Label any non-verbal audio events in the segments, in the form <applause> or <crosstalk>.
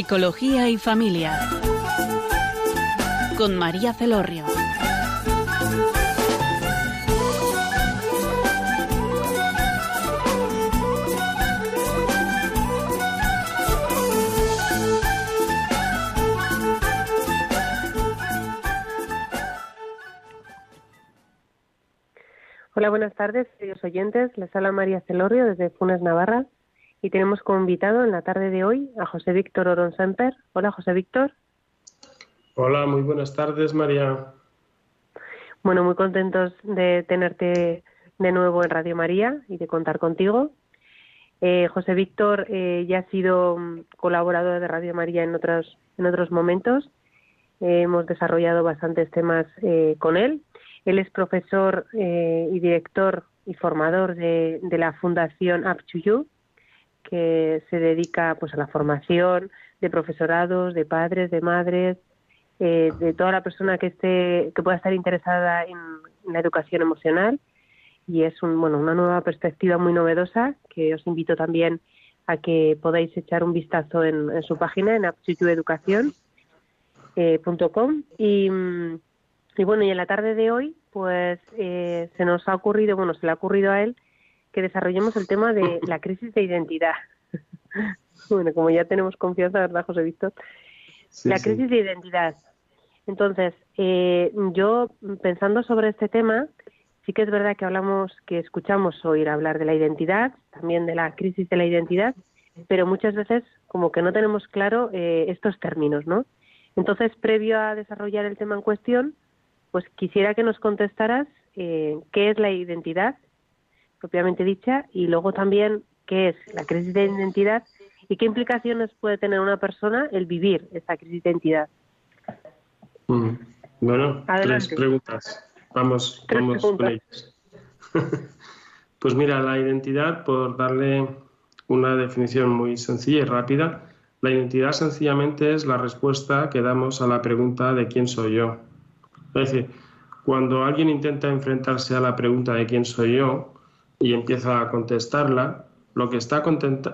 Psicología y Familia. Con María Celorrio. Hola, buenas tardes, queridos oyentes. Les habla María Celorrio desde Funes, Navarra. Y tenemos como invitado en la tarde de hoy a José Víctor Orón Semper. Hola, José Víctor. Hola, muy buenas tardes, María. Bueno, muy contentos de tenerte de nuevo en Radio María y de contar contigo. Eh, José Víctor eh, ya ha sido mm, colaborador de Radio María en otros, en otros momentos. Eh, hemos desarrollado bastantes temas con él él es profesor y director y formador de, la Fundación Up to You, que se dedica pues a la formación de profesorados, de padres, de madres, eh, de toda la persona que esté que pueda estar interesada en, la educación emocional. Y es un, bueno una nueva perspectiva muy novedosa que os invito también a que podáis echar un vistazo en, su página en aptitudeeducación.com eh, y mm, y bueno, y en la tarde de hoy, pues eh, se nos ha ocurrido, bueno, se le ha ocurrido a él que desarrollemos el tema de la crisis de identidad. <laughs> bueno, como ya tenemos confianza, ¿verdad, José Víctor? la crisis de identidad. Entonces, eh, yo pensando sobre este tema, sí que es verdad que hablamos, que escuchamos oír hablar de la identidad, también de la crisis de la identidad, pero muchas veces como que no tenemos claro eh, estos términos, ¿no? Entonces, previo a desarrollar el tema en cuestión, pues quisiera que nos contestaras eh, qué es la identidad propiamente dicha y luego también qué es la crisis de identidad y qué implicaciones puede tener una persona el vivir esa crisis de identidad. Mm. Bueno, tres preguntas. Vamos, vamos con ellas. <laughs> pues mira, la identidad, por darle una definición muy sencilla y rápida, la identidad sencillamente es la respuesta que damos a la pregunta de quién soy yo. Es decir, cuando alguien intenta enfrentarse a la pregunta de quién soy yo y empieza a contestarla, lo que está,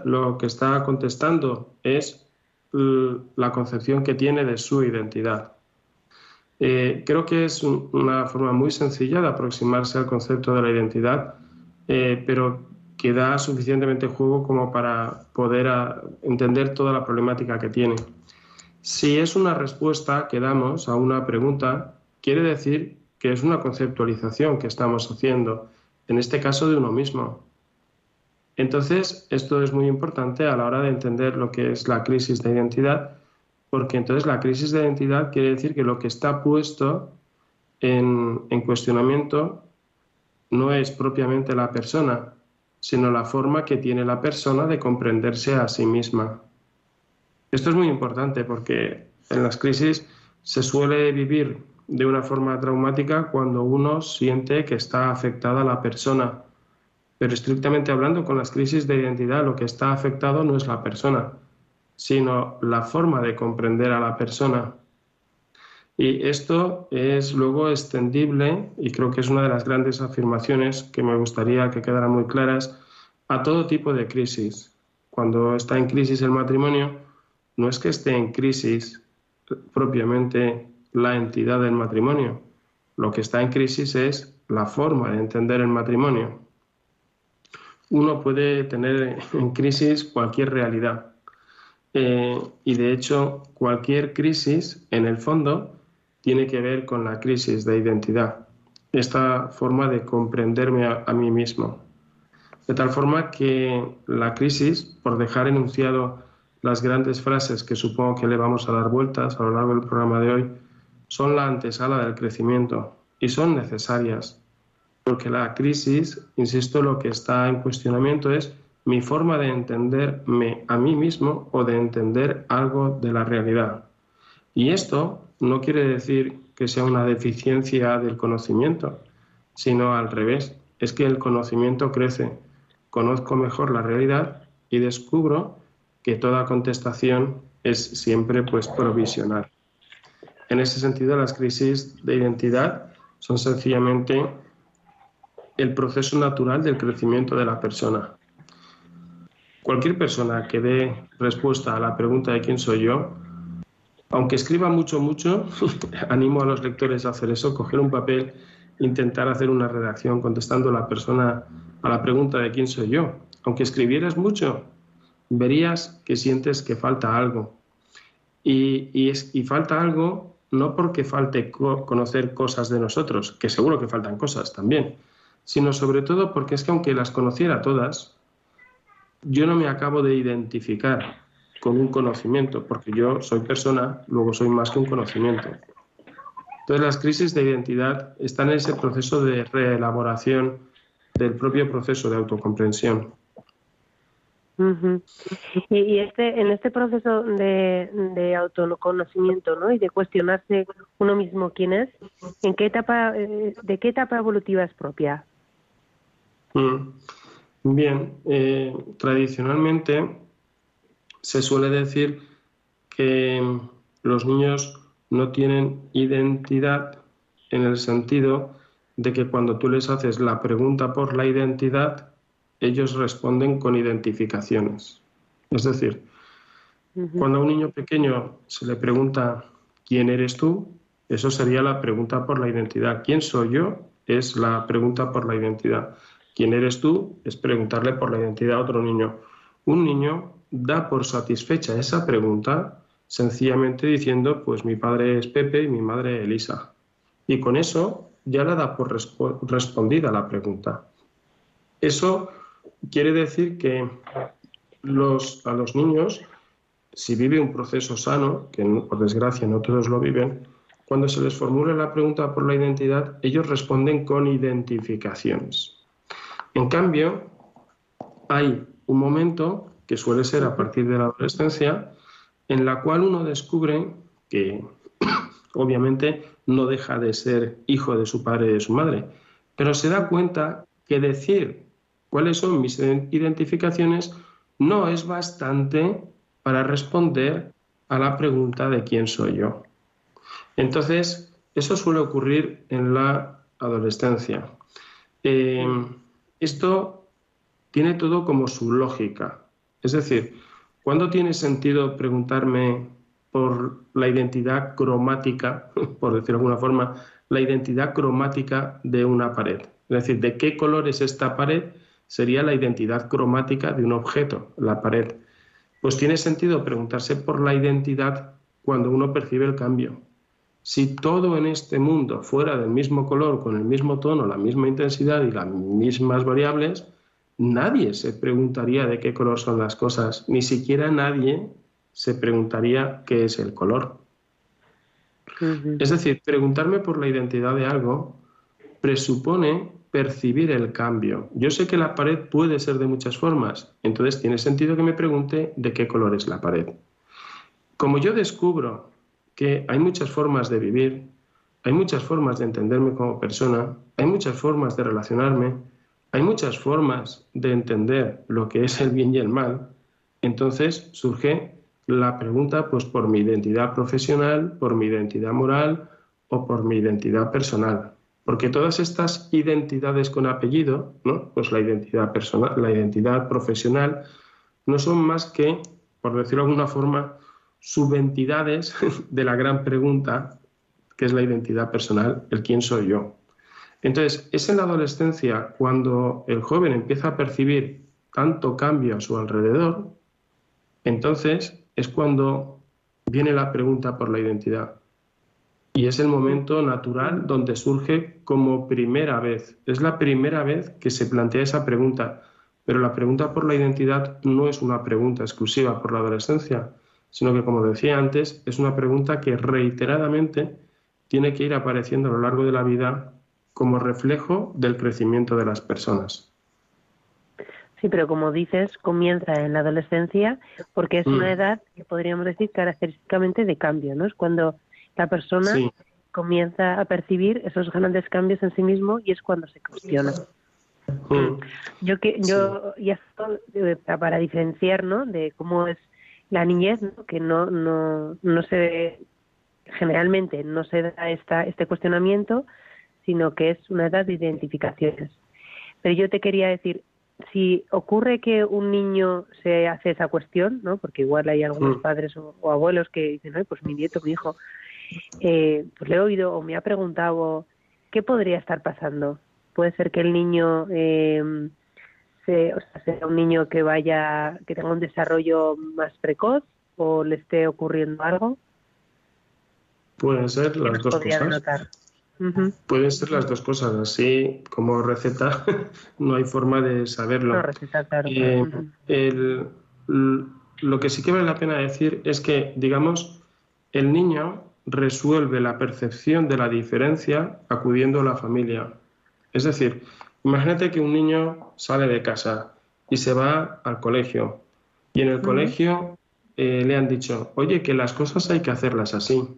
lo que está contestando es la concepción que tiene de su identidad. Eh, creo que es una forma muy sencilla de aproximarse al concepto de la identidad, eh, pero que da suficientemente juego como para poder entender toda la problemática que tiene. Si es una respuesta que damos a una pregunta, quiere decir que es una conceptualización que estamos haciendo, en este caso de uno mismo. Entonces, esto es muy importante a la hora de entender lo que es la crisis de identidad, porque entonces la crisis de identidad quiere decir que lo que está puesto en, en cuestionamiento no es propiamente la persona, sino la forma que tiene la persona de comprenderse a sí misma. Esto es muy importante porque en las crisis se suele vivir de una forma traumática cuando uno siente que está afectada la persona. Pero estrictamente hablando, con las crisis de identidad lo que está afectado no es la persona, sino la forma de comprender a la persona. Y esto es luego extendible, y creo que es una de las grandes afirmaciones que me gustaría que quedaran muy claras, a todo tipo de crisis. Cuando está en crisis el matrimonio, no es que esté en crisis propiamente la entidad del matrimonio. Lo que está en crisis es la forma de entender el matrimonio. Uno puede tener en crisis cualquier realidad. Eh, y de hecho, cualquier crisis, en el fondo, tiene que ver con la crisis de identidad. Esta forma de comprenderme a, a mí mismo. De tal forma que la crisis, por dejar enunciado las grandes frases que supongo que le vamos a dar vueltas a lo largo del programa de hoy, son la antesala del crecimiento y son necesarias, porque la crisis, insisto, lo que está en cuestionamiento es mi forma de entenderme a mí mismo o de entender algo de la realidad. Y esto no quiere decir que sea una deficiencia del conocimiento, sino al revés, es que el conocimiento crece, conozco mejor la realidad y descubro que toda contestación es siempre pues provisional. En ese sentido, las crisis de identidad son sencillamente el proceso natural del crecimiento de la persona. cualquier persona que dé respuesta a la pregunta de quién soy yo, aunque escriba mucho, mucho, <laughs> animo a los lectores a hacer eso, coger un papel, intentar hacer una redacción contestando a la persona a la pregunta de quién soy yo. Aunque escribieras mucho, verías que sientes que falta algo. Y, y, falta algo no porque falte conocer cosas de nosotros, que seguro que faltan cosas también, sino sobre todo porque es que aunque las conociera todas, yo no me acabo de identificar con un conocimiento, porque yo soy persona, luego soy más que un conocimiento. Entonces las crisis de identidad están en ese proceso de reelaboración del propio proceso de autocomprensión. Y, este, en este proceso de, autoconocimiento ¿no? y de cuestionarse uno mismo quién es, ¿en qué etapa, eh, ¿de qué etapa evolutiva es propia? Mm. Bien, eh, tradicionalmente se suele decir que los niños no tienen identidad en el sentido de que cuando tú les haces la pregunta por la identidad, ellos responden con identificaciones. Es decir, cuando a un niño pequeño se le pregunta ¿quién eres tú? Eso sería la pregunta por la identidad. ¿Quién soy yo? Es la pregunta por la identidad. ¿Quién eres tú? Es preguntarle por la identidad a otro niño. Un niño da por satisfecha esa pregunta sencillamente diciendo, pues mi padre es Pepe y mi madre Elisa. Y con eso ya la da por respondida la pregunta. Eso quiere decir que a los niños, si vive un proceso sano, que por desgracia no todos lo viven, cuando se les formula la pregunta por la identidad, ellos responden con identificaciones. En cambio, hay un momento que suele ser a partir de la adolescencia, en la cual uno descubre que <coughs> obviamente no deja de ser hijo de su padre y de su madre, pero se da cuenta que decir cuáles son mis identificaciones no es bastante para responder a la pregunta de quién soy yo. Entonces, eso suele ocurrir en la adolescencia. Eh, esto tiene todo como su lógica. Es decir, ¿cuándo tiene sentido preguntarme por la identidad cromática, <laughs> por decirlo de alguna forma, la identidad cromática de una pared? Es decir, ¿de qué color es esta pared? Sería la identidad cromática de un objeto, la pared. Pues tiene sentido preguntarse por la identidad cuando uno percibe el cambio. Si todo en este mundo fuera del mismo color, con el mismo tono, la misma intensidad y las mismas variables, nadie se preguntaría de qué color son las cosas, ni siquiera nadie se preguntaría qué es el color. Es decir, preguntarme por la identidad de algo presupone percibir el cambio. Yo sé que la pared puede ser de muchas formas, entonces tiene sentido que me pregunte de qué color es la pared. Como yo descubro que hay muchas formas de vivir, hay muchas formas de entenderme como persona, hay muchas formas de relacionarme, hay muchas formas de entender lo que es el bien y el mal. Entonces surge la pregunta pues por mi identidad profesional, por mi identidad moral o por mi identidad personal. Porque todas estas identidades con apellido, ¿no? Pues la identidad personal, la identidad profesional no son más que, por decirlo de alguna forma, subentidades <laughs> de la gran pregunta que es la identidad personal, el quién soy yo. Entonces, es en la adolescencia cuando el joven empieza a percibir tanto cambio a su alrededor, entonces es cuando viene la pregunta por la identidad. Y es el momento natural donde surge como primera vez. Es la primera vez que se plantea esa pregunta. Pero la pregunta por la identidad no es una pregunta exclusiva por la adolescencia, sino que, como decía antes, es una pregunta que reiteradamente tiene que ir apareciendo a lo largo de la vida como reflejo del crecimiento de las personas. Sí, pero como dices, comienza en la adolescencia porque es una mm. edad que podríamos decir característicamente de cambio, ¿no? Es cuando la persona comienza a percibir esos grandes cambios en sí mismo y es cuando se cuestiona. Mm. Yo que yo ya eh, para diferenciar, ¿no? De cómo es la niñez, que no no no se generalmente no se da esta este cuestionamiento sino que es una edad de identificaciones. Pero yo te quería decir, si ocurre que un niño se hace esa cuestión, ¿no? Porque igual hay algunos mm. padres o, abuelos que dicen, no, pues mi nieto, mi hijo, eh, pues le he oído o me ha preguntado qué podría estar pasando. Puede ser que el niño eh, sea, sea un niño que vaya, que tenga un desarrollo más precoz o le esté ocurriendo algo. Pueden ser las dos cosas. Pueden ser las dos cosas. Así como receta, <laughs> no hay forma de saberlo. Eh, lo que sí que vale la pena decir es que, digamos, el niño resuelve la percepción de la diferencia acudiendo a la familia. Es decir, imagínate que un niño sale de casa y se va al colegio y en el colegio eh, le han dicho, oye, que las cosas hay que hacerlas así.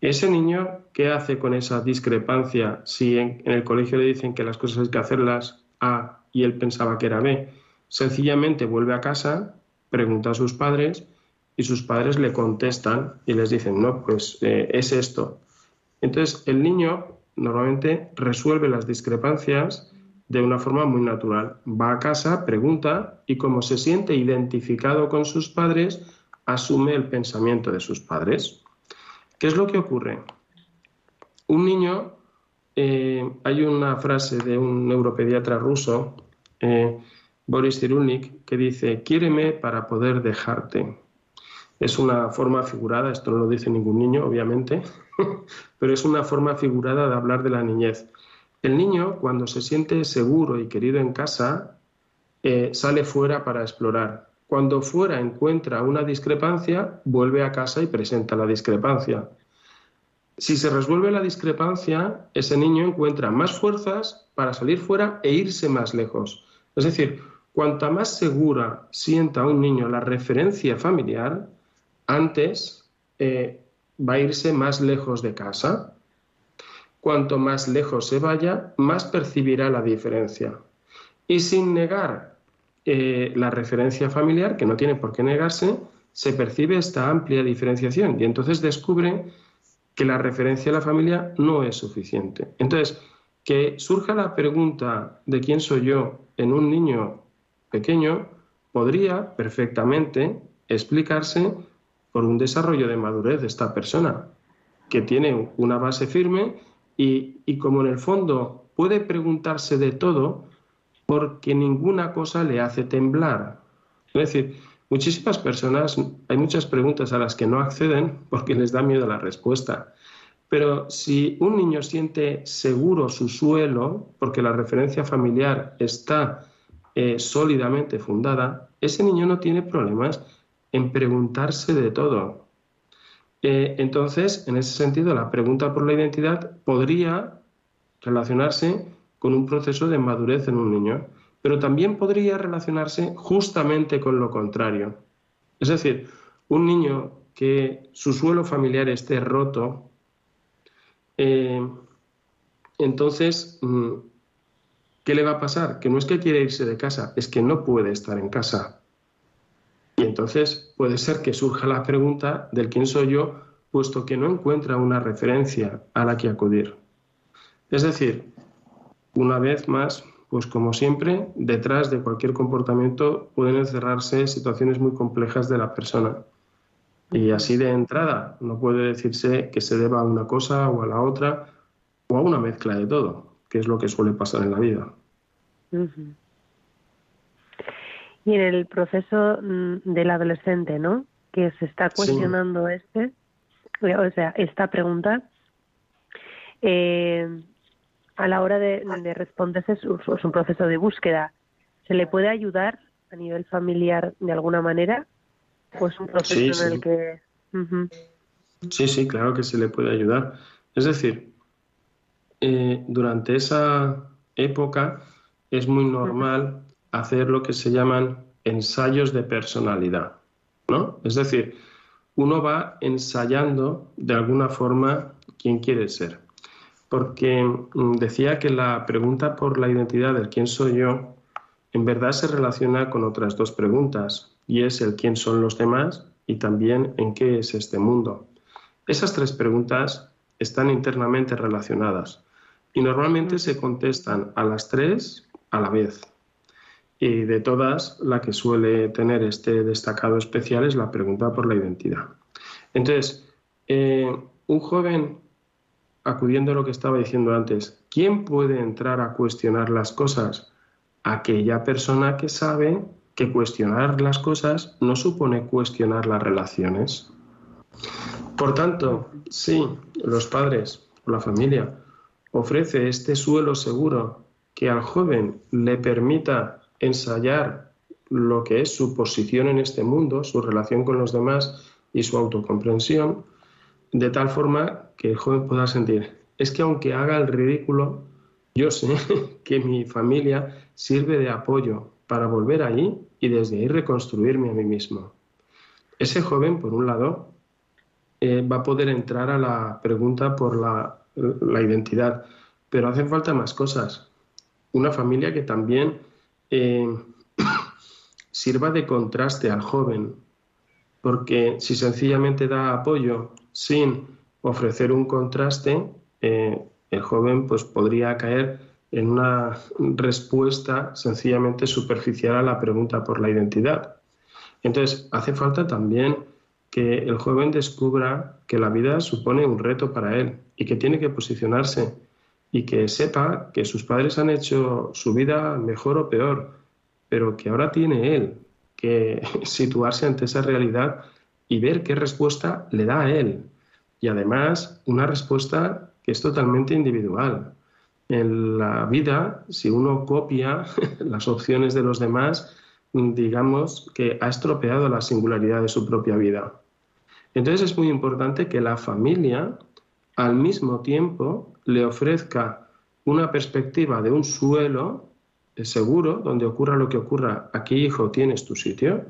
Ese niño, ¿qué hace con esa discrepancia si en, el colegio le dicen que las cosas hay que hacerlas A y él pensaba que era B? Sencillamente vuelve a casa, pregunta a sus padres y sus padres le contestan y les dicen, no, pues eh, es esto. Entonces, el niño normalmente resuelve las discrepancias de una forma muy natural. Va a casa, pregunta y como se siente identificado con sus padres, asume el pensamiento de sus padres. ¿Qué es lo que ocurre? Un niño, eh, hay una frase de un neuropediatra ruso, eh, Boris Cyrulnik, que dice, quiéreme para poder dejarte. Es una forma figurada, esto no lo dice ningún niño, obviamente, <laughs> pero es una forma figurada de hablar de la niñez. El niño, cuando se siente seguro y querido en casa, eh, sale fuera para explorar. Cuando fuera encuentra una discrepancia, vuelve a casa y presenta la discrepancia. Si se resuelve la discrepancia, ese niño encuentra más fuerzas para salir fuera e irse más lejos. Es decir, cuanta más segura sienta un niño la referencia familiar, antes eh, va a irse más lejos de casa. Cuanto más lejos se vaya, más percibirá la diferencia. Y sin negar eh, la referencia familiar, que no tiene por qué negarse, se percibe esta amplia diferenciación y entonces descubre que la referencia a la familia no es suficiente. Entonces, que surja la pregunta de quién soy yo en un niño pequeño podría perfectamente explicarse por un desarrollo de madurez de esta persona, que tiene una base firme y, y como en el fondo puede preguntarse de todo, porque ninguna cosa le hace temblar. Es decir, muchísimas personas, hay muchas preguntas a las que no acceden porque les da miedo la respuesta. Pero si un niño siente seguro su suelo, porque la referencia familiar está eh, sólidamente fundada, ese niño no tiene problemas en preguntarse de todo. Eh, entonces, en ese sentido, la pregunta por la identidad podría relacionarse con un proceso de madurez en un niño, pero también podría relacionarse justamente con lo contrario. Es decir, un niño que su suelo familiar esté roto, eh, entonces, mm, ¿qué le va a pasar? Que no es que quiere irse de casa, es que no puede estar en casa. Entonces puede ser que surja la pregunta del quién soy yo, puesto que no encuentra una referencia a la que acudir. Es decir, una vez más, pues como siempre, detrás de cualquier comportamiento pueden encerrarse situaciones muy complejas de la persona. Y así de entrada, no puede decirse que se deba a una cosa o a la otra o a una mezcla de todo, que es lo que suele pasar en la vida. Y en el proceso mm, del adolescente, ¿no? Que se está cuestionando este, o sea, esta pregunta, eh, a la hora de, responderse es, un proceso de búsqueda. ¿Se le puede ayudar a nivel familiar de alguna manera? ¿O es un proceso en el que...? Sí, sí, claro que se le puede ayudar. Es decir, eh, durante esa época es muy normal hacer lo que se llaman ensayos de personalidad, ¿no? Es decir, uno va ensayando de alguna forma quién quiere ser porque mm, decía que la pregunta por la identidad del quién soy yo en verdad se relaciona con otras dos preguntas, y es el quién son los demás y también en qué es este mundo. Esas tres preguntas están internamente relacionadas y normalmente se contestan a las tres a la vez. Y de todas, la que suele tener este destacado especial es la pregunta por la identidad. Entonces, eh, un joven, acudiendo a lo que estaba diciendo antes, ¿quién puede entrar a cuestionar las cosas? Aquella persona que sabe que cuestionar las cosas no supone cuestionar las relaciones. Por tanto, sí, los padres o la familia ofrece este suelo seguro que al joven le permita ensayar lo que es su posición en este mundo, su relación con los demás y su autocomprensión, de tal forma que el joven pueda sentir, es que aunque haga el ridículo, yo sé <laughs> que mi familia sirve de apoyo para volver allí y desde ahí reconstruirme a mí mismo. Ese joven, por un lado, eh, va a poder entrar a la pregunta por la, la identidad, pero hacen falta más cosas. Una familia que también eh, sirva de contraste al joven, porque si sencillamente da apoyo sin ofrecer un contraste, eh, el joven pues podría caer en una respuesta sencillamente superficial a la pregunta por la identidad. Entonces, hace falta también que el joven descubra que la vida supone un reto para él y que tiene que posicionarse y que sepa que sus padres han hecho su vida mejor o peor, pero que ahora tiene él que <laughs> situarse ante esa realidad y ver qué respuesta le da a él. Y además, una respuesta que es totalmente individual. En la vida, si uno copia <laughs> las opciones de los demás, digamos que ha estropeado la singularidad de su propia vida. Entonces es muy importante que la familia al mismo tiempo le ofrezca una perspectiva de un suelo seguro donde ocurra lo que ocurra, aquí hijo tienes tu sitio,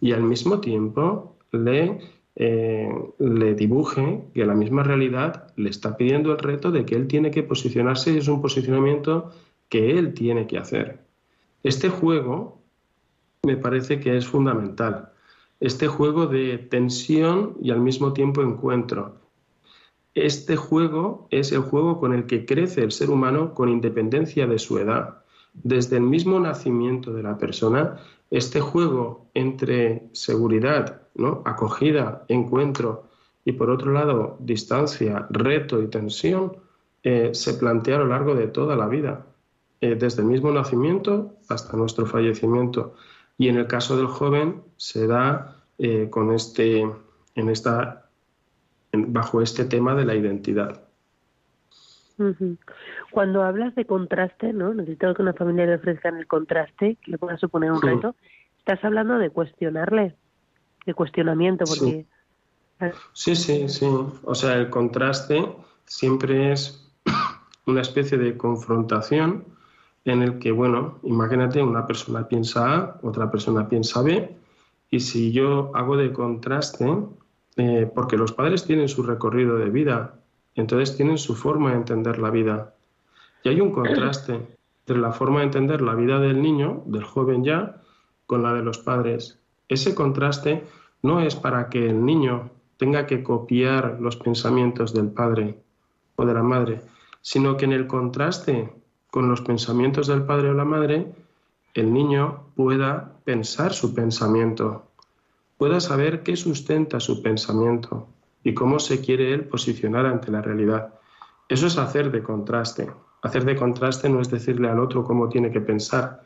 y al mismo tiempo le, eh, le dibuje que la misma realidad le está pidiendo el reto de que él tiene que posicionarse y es un posicionamiento que él tiene que hacer. Este juego me parece que es fundamental. Este juego de tensión y al mismo tiempo encuentro. Este juego es el juego con el que crece el ser humano con independencia de su edad. Desde el mismo nacimiento de la persona, este juego entre seguridad, ¿no? acogida, encuentro y por otro lado distancia, reto y tensión, eh, se plantea a lo largo de toda la vida, eh, desde el mismo nacimiento hasta nuestro fallecimiento. Y en el caso del joven se da eh, con este, en esta bajo este tema de la identidad. Cuando hablas de contraste, ¿no? Necesito que una familia le ofrezca el contraste, que le pueda suponer un reto. Estás hablando de cuestionarle, de cuestionamiento, porque... Sí. sí, sí, O sea, el contraste siempre es <clears throat> una especie de confrontación en el que, bueno, imagínate, una persona piensa A, otra persona piensa B, y si yo hago de contraste, eh, porque los padres tienen su recorrido de vida, entonces tienen su forma de entender la vida. Y hay un contraste entre la forma de entender la vida del niño, del joven ya, con la de los padres. Ese contraste no es para que el niño tenga que copiar los pensamientos del padre o de la madre, sino que en el contraste con los pensamientos del padre o la madre, el niño pueda pensar su pensamiento, pueda saber qué sustenta su pensamiento y cómo se quiere él posicionar ante la realidad. Eso es hacer de contraste. Hacer de contraste no es decirle al otro cómo tiene que pensar.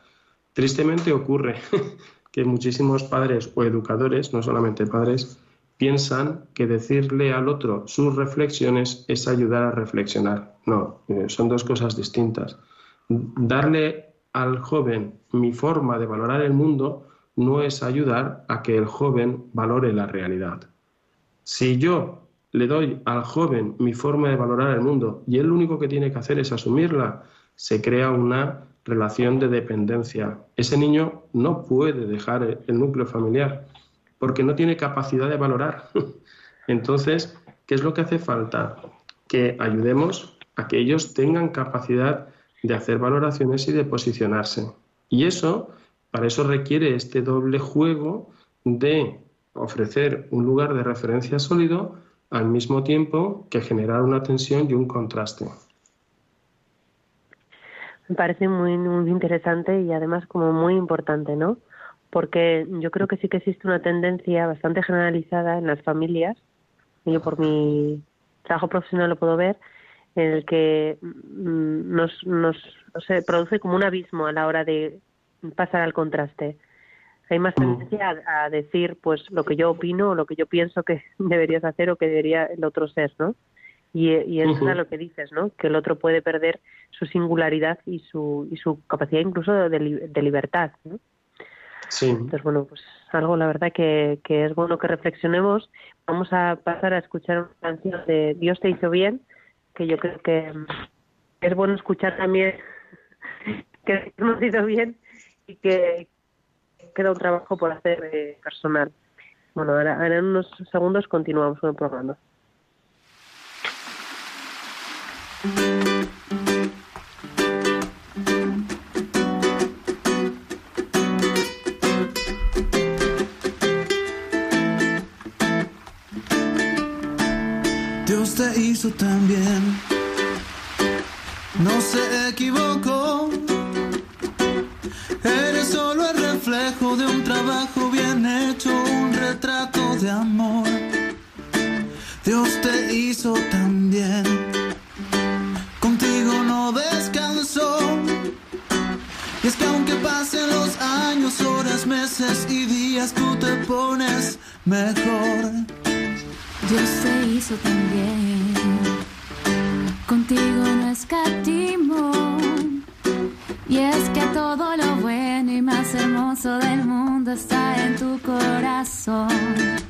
Tristemente ocurre <laughs> que muchísimos padres o educadores, no solamente padres, piensan que decirle al otro sus reflexiones es ayudar a reflexionar. No, eh, son dos cosas distintas. Darle al joven mi forma de valorar el mundo no es ayudar a que el joven valore la realidad. Si yo le doy al joven mi forma de valorar el mundo y él lo único que tiene que hacer es asumirla, se crea una relación de dependencia. Ese niño no puede dejar el núcleo familiar porque no tiene capacidad de valorar. <laughs> Entonces, ¿qué es lo que hace falta? Que ayudemos a que ellos tengan capacidad de hacer valoraciones y de posicionarse. Y eso para eso requiere este doble juego de ofrecer un lugar de referencia sólido al mismo tiempo que generar una tensión y un contraste. Me parece muy, interesante y además como muy importante, ¿no? Porque yo creo que sí que existe una tendencia bastante generalizada en las familias, y yo por mi trabajo profesional lo puedo ver, en el que mm, nos se produce como un abismo a la hora de pasar al contraste. Hay más tendencia a, decir pues lo que yo opino o lo que yo pienso que <laughs> deberías hacer o que debería el otro ser, ¿no? Y, y es lo que dices, ¿no? Que el otro puede perder su singularidad y su, y su capacidad incluso de, de libertad, ¿no? Sí. Entonces, bueno, pues algo, la verdad, que, que es bueno que reflexionemos. Vamos a pasar a escuchar una canción de Dios te hizo bien, que yo creo que es bueno escuchar también <laughs> que hemos ido bien que queda un trabajo por hacer eh, personal. Bueno, ahora, en unos segundos continuamos con el programa. Dios te hizo también, no se equivocó y días, tú te pones mejor. Dios te hizo también. Contigo no escatimó y es que todo lo bueno y más hermoso del mundo está en tu corazón.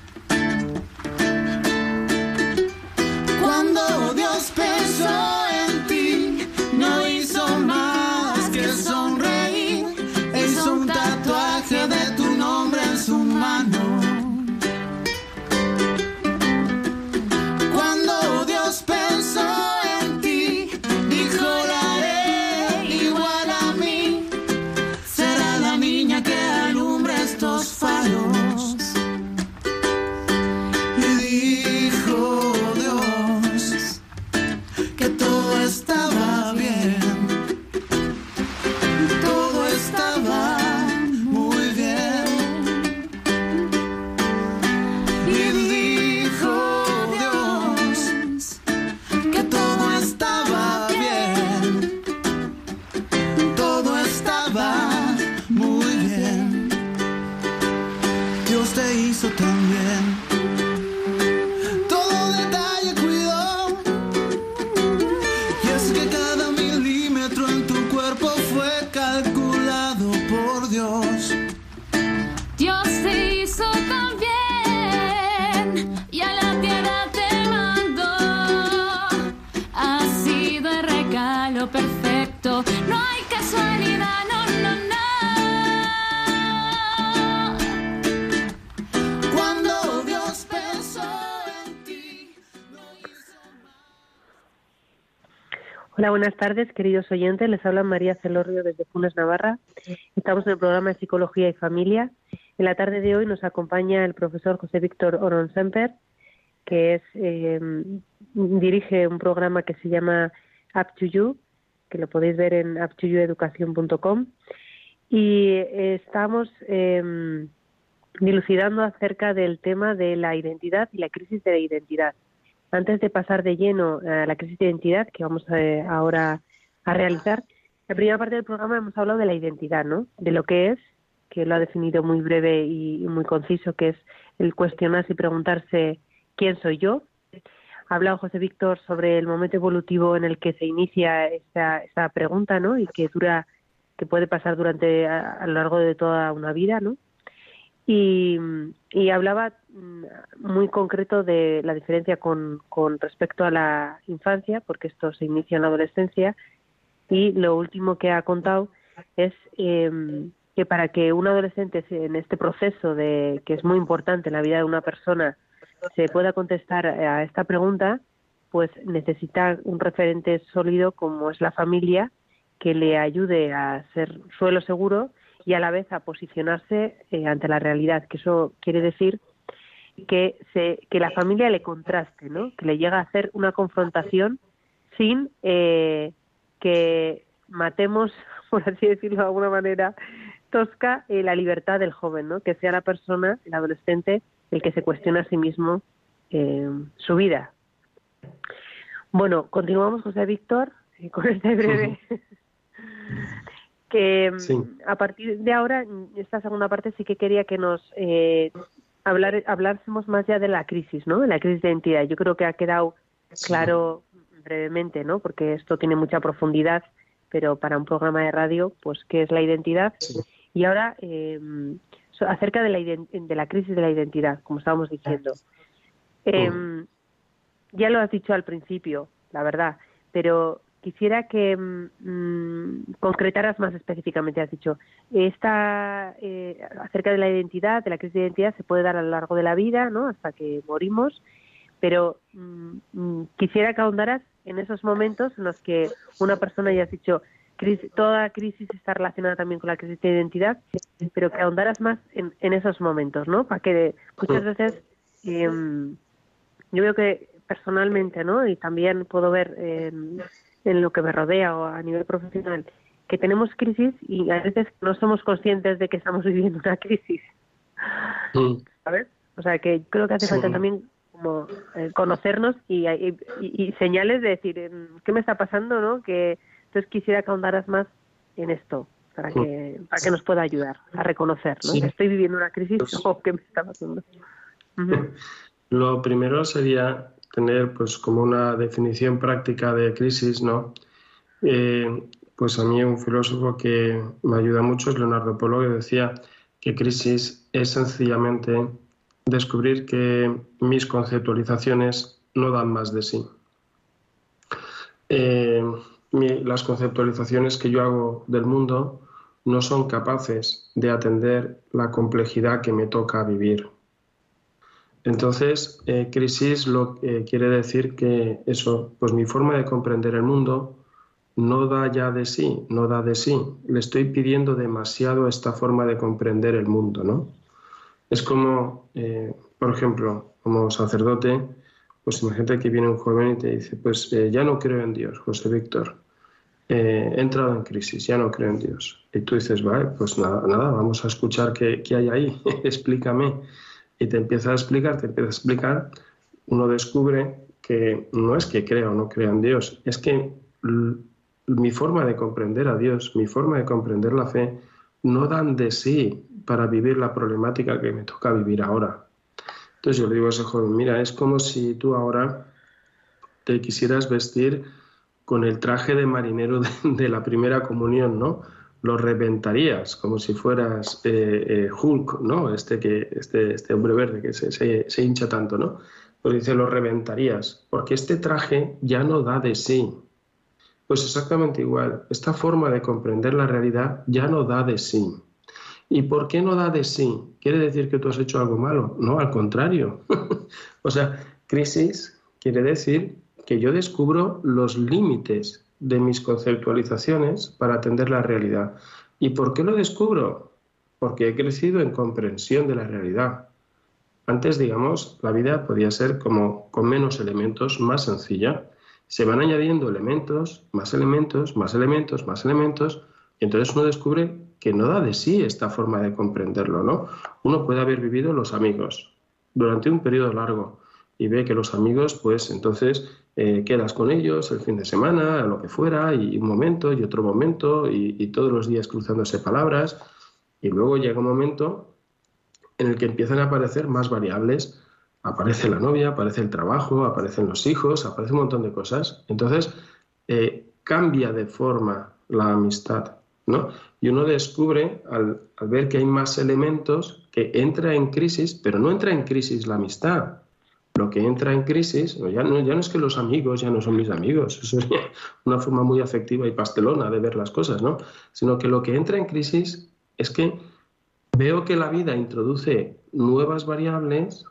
Buenas tardes, queridos oyentes. Les habla María Celorrio desde Funes, Navarra. Estamos en el programa de Psicología y Familia. En la tarde de hoy nos acompaña el profesor José Víctor Oron Semper, que es eh, dirige un programa que se llama Up to You, que lo podéis ver en uptoyoueducación.com. Y estamos eh, dilucidando acerca del tema de la identidad y la crisis de la identidad. Antes de pasar de lleno a la crisis de identidad que vamos a- ahora a realizar, la primera parte del programa hemos hablado de la identidad, ¿no? De lo que es, que lo ha definido muy breve y muy conciso, que es el cuestionarse y preguntarse quién soy yo. Ha hablado José Víctor sobre el momento evolutivo en el que se inicia esta, esta pregunta, ¿no? Y que dura, que puede pasar durante a, a lo largo de toda una vida, ¿no? Y, hablaba mm, muy concreto de la diferencia con, con respecto a la infancia, porque esto se inicia en la adolescencia, y lo último que ha contado es eh, que para que un adolescente en este proceso de que es muy importante en la vida de una persona se pueda contestar a esta pregunta, pues necesita un referente sólido como es la familia que le ayude a ser suelo seguro y a la vez a posicionarse eh, ante la realidad, que eso quiere decir que se que la familia le contraste, ¿no? Que le llega a hacer una confrontación sin eh, que matemos, <laughs> por así decirlo de alguna manera tosca, eh, la libertad del joven, ¿no? Que sea la persona, el adolescente, el que se cuestiona a sí mismo eh, su vida. Bueno, continuamos, José Víctor, eh, con este <laughs> breve. <laughs> que mm, a partir de ahora, esta segunda parte sí que quería que nos eh, hablar, hablásemos más ya de la crisis, ¿no? De la crisis de identidad. Yo creo que ha quedado claro brevemente, ¿no? Porque esto tiene mucha profundidad, pero para un programa de radio, pues, ¿qué es la identidad? Y ahora, eh, acerca de la, de la crisis de la identidad, como estábamos diciendo. Eh, ya lo has dicho al principio, la verdad, pero quisiera que mm, concretaras más específicamente. Has dicho, esta, eh, acerca de la identidad, de la crisis de identidad, se puede dar a lo largo de la vida, ¿no? Hasta que morimos, pero mm, mm, quisiera que ahondaras en esos momentos en los que una persona, ya has dicho, toda crisis está relacionada también con la crisis de identidad, pero que ahondaras más en, esos momentos, ¿no? Para que muchas veces em, yo veo que personalmente, ¿no? Y también puedo ver en, lo que me rodea o a nivel profesional que tenemos crisis y a veces no somos conscientes de que estamos <laughs> viviendo una crisis. ¿Sabes? O sea, que creo que hace falta también como eh, conocernos y, y, señales de decir, ¿qué me está pasando, no? Que entonces quisiera que ahondaras más en esto para que para que nos pueda ayudar a reconocer, ¿no? Estoy viviendo una crisis pues <laughs> o qué me está pasando. <laughs> Lo primero sería tener pues como una definición práctica de crisis, ¿no? Eh, pues a mí un filósofo que me ayuda mucho es Leonardo Polo, que decía que crisis es sencillamente descubrir que mis conceptualizaciones no dan más de sí. Eh, las conceptualizaciones que yo hago del mundo no son capaces de atender la complejidad que me toca vivir. Entonces, eh, crisis lo que quiere decir que eso, pues mi forma de comprender el mundo no da ya de sí, no da de sí. Le estoy pidiendo demasiado esta forma de comprender el mundo, ¿no? Es como, eh, por ejemplo, como sacerdote, pues imagínate que viene un joven y te dice, pues eh, ya no creo en Dios, José Víctor, he entrado en crisis, ya no creo en Dios. Y tú dices, vale, pues nada, nada vamos a escuchar qué, qué hay ahí, <laughs> explícame y te empieza a explicar, te empieza a explicar, uno descubre que no es que crea o no crea en Dios, es que mi forma de comprender a Dios, mi forma de comprender la fe, no dan de sí para vivir la problemática que me toca vivir ahora. Entonces yo le digo a ese joven, mira, es como si tú ahora te quisieras vestir con el traje de marinero de, de la primera comunión, ¿no? Lo reventarías como si fueras eh, eh, Hulk, ¿no? Este, que, este, este hombre verde que se, se, hincha tanto, ¿no? Pues dice, lo reventarías, porque este traje ya no da de sí. Pues exactamente igual, esta forma de comprender la realidad ya no da de sí. ¿Y por qué no da de sí? ¿Quiere decir que tú has hecho algo malo? No, al contrario. <laughs> o sea, crisis quiere decir que yo descubro los límites de mis conceptualizaciones para atender la realidad. ¿Y por qué lo descubro? Porque he crecido en comprensión de la realidad. Antes, digamos, la vida podía ser como con menos elementos, más sencilla. Se van añadiendo elementos, más elementos, más elementos, más elementos, y entonces uno descubre que no da de sí esta forma de comprenderlo, ¿no? Uno puede haber vivido los amigos durante un periodo largo y ve que los amigos, pues entonces eh, quedas con ellos el fin de semana, lo que fuera, y un momento y otro momento, y, todos los días cruzándose palabras, y luego llega un momento en el que empiezan a aparecer más variables. Aparece la novia, aparece el trabajo, aparecen los hijos, aparece un montón de cosas. Entonces, eh, cambia de forma la amistad, ¿no? Y uno descubre, al, al ver que hay más elementos, que entra en crisis, pero no entra en crisis la amistad, lo que entra en crisis, ya no, ya no es que los amigos ya no son mis amigos, <laughs> eso es una forma muy afectiva y pastelona de ver las cosas, ¿no? Sino que lo que entra en crisis es que veo que la vida introduce nuevas variables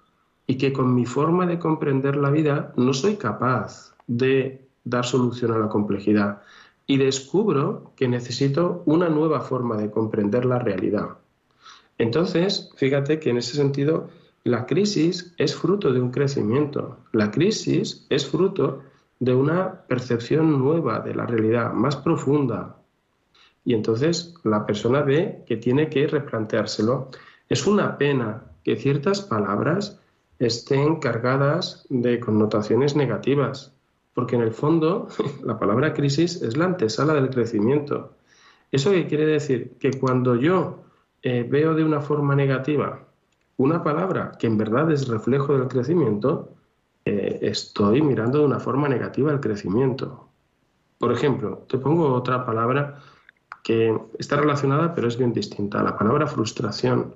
y que con mi forma de comprender la vida no soy capaz de dar solución a la complejidad. Y descubro que necesito una nueva forma de comprender la realidad. Entonces, fíjate que en ese sentido la crisis es fruto de un crecimiento. La crisis es fruto de una percepción nueva de la realidad, más profunda, y entonces la persona ve que tiene que replanteárselo. Es una pena que ciertas palabras estén cargadas de connotaciones negativas, porque en el fondo <laughs> la palabra crisis es la antesala del crecimiento. ¿Eso qué quiere decir? Que cuando yo eh, veo de una forma negativa una palabra que en verdad es reflejo del crecimiento, eh, estoy mirando de una forma negativa el crecimiento. Por ejemplo, te pongo otra palabra que está relacionada pero es bien distinta, la palabra frustración.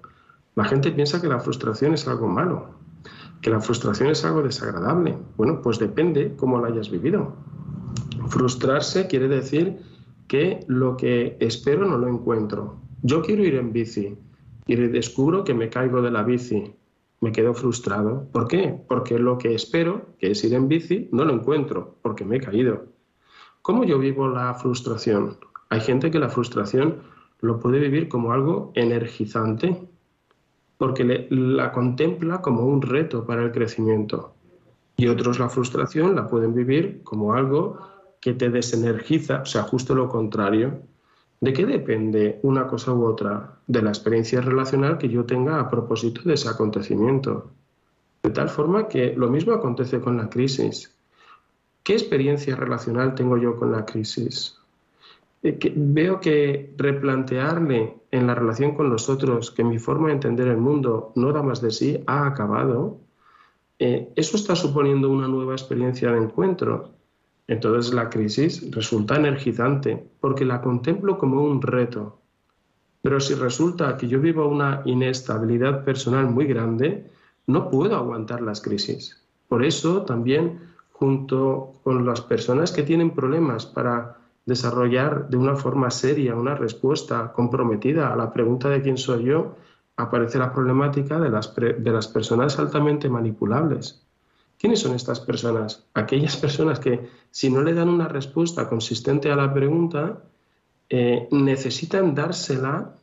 La gente piensa que la frustración es algo malo, que la frustración es algo desagradable. Bueno, pues depende cómo la hayas vivido. Frustrarse quiere decir que lo que espero no lo encuentro. Yo quiero ir en bici y descubro que me caigo de la bici. Me quedo frustrado. ¿Por qué? Porque lo que espero, que es ir en bici, no lo encuentro, porque me he caído. ¿Cómo yo vivo la frustración? Hay gente que la frustración lo puede vivir como algo energizante, porque la contempla como un reto para el crecimiento. Y otros la frustración la pueden vivir como algo que te desenergiza, o sea, justo lo contrario. ¿De qué depende una cosa u otra? De la experiencia relacional que yo tenga a propósito de ese acontecimiento. De tal forma que lo mismo acontece con la crisis. ¿Qué experiencia relacional tengo yo con la crisis? Eh, veo que replantearme en la relación con los otros que mi forma de entender el mundo no da más de sí ha acabado, eh, eso está suponiendo una nueva experiencia de encuentro. Entonces la crisis resulta energizante porque la contemplo como un reto. Pero si resulta que yo vivo una inestabilidad personal muy grande, no puedo aguantar las crisis. Por eso también junto con las personas que tienen problemas para desarrollar de una forma seria una respuesta comprometida a la pregunta de quién soy yo, aparece la problemática de las, de las personas altamente manipulables. ¿Quiénes son estas personas? Aquellas personas que si no le dan una respuesta consistente a la pregunta, eh, necesitan dársela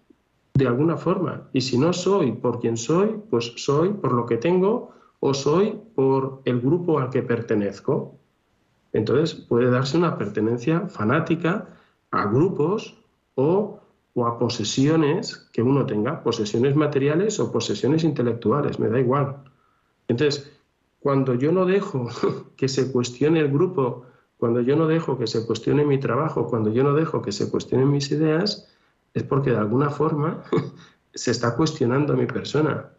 de alguna forma. Y si no soy por quien soy, pues soy por lo que tengo o soy por el grupo al que pertenezco. Entonces puede darse una pertenencia fanática a grupos o, a posesiones que uno tenga, posesiones materiales o posesiones intelectuales, me da igual. Entonces, cuando yo no dejo <laughs> que se cuestione el grupo, cuando yo no dejo que se cuestione mi trabajo, cuando yo no dejo que se cuestionen mis ideas, es porque de alguna forma <laughs> se está cuestionando mi persona.